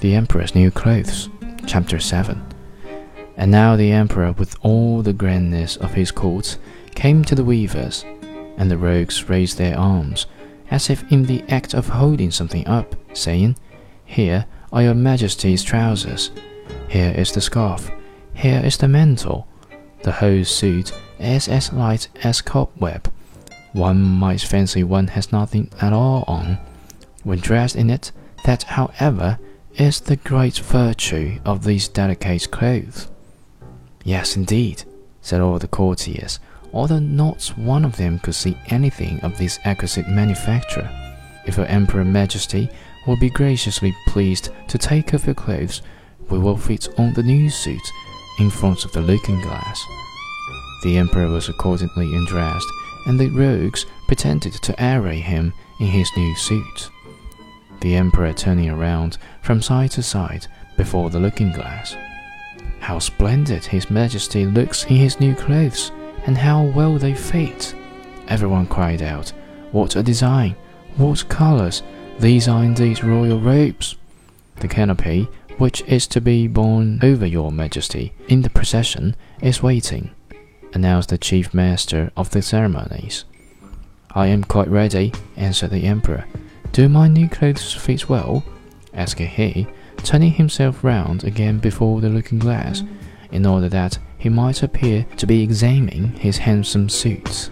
The Emperor's New Clothes, Chapter 7. And now the Emperor, with all the grandness of his court, came to the weavers, and the rogues raised their arms, as if in the act of holding something up, saying, Here are your Majesty's trousers, here is the scarf, here is the mantle. The whole suit is as light as cobweb. One might fancy one has nothing at all on, when dressed in it. That, however, is the great virtue of these delicate clothes. Yes, indeed, said all the courtiers, although not one of them could see anything of this exquisite manufacture. If your Emperor Majesty will be graciously pleased to take off your clothes, we will fit on the new suit in front of the looking glass. The Emperor was accordingly undressed, and the rogues pretended to array him in his new suit the Emperor turning around from side to side before the looking glass. How splendid His Majesty looks in his new clothes, and how well they fit! Everyone cried out, What a design! What colors! These are indeed royal robes! The canopy, which is to be borne over your Majesty in the procession, is waiting, announced the chief master of the ceremonies. I am quite ready, answered the Emperor. Do my new clothes fit well? asked he, turning himself round again before the looking glass, in order that he might appear to be examining his handsome suit.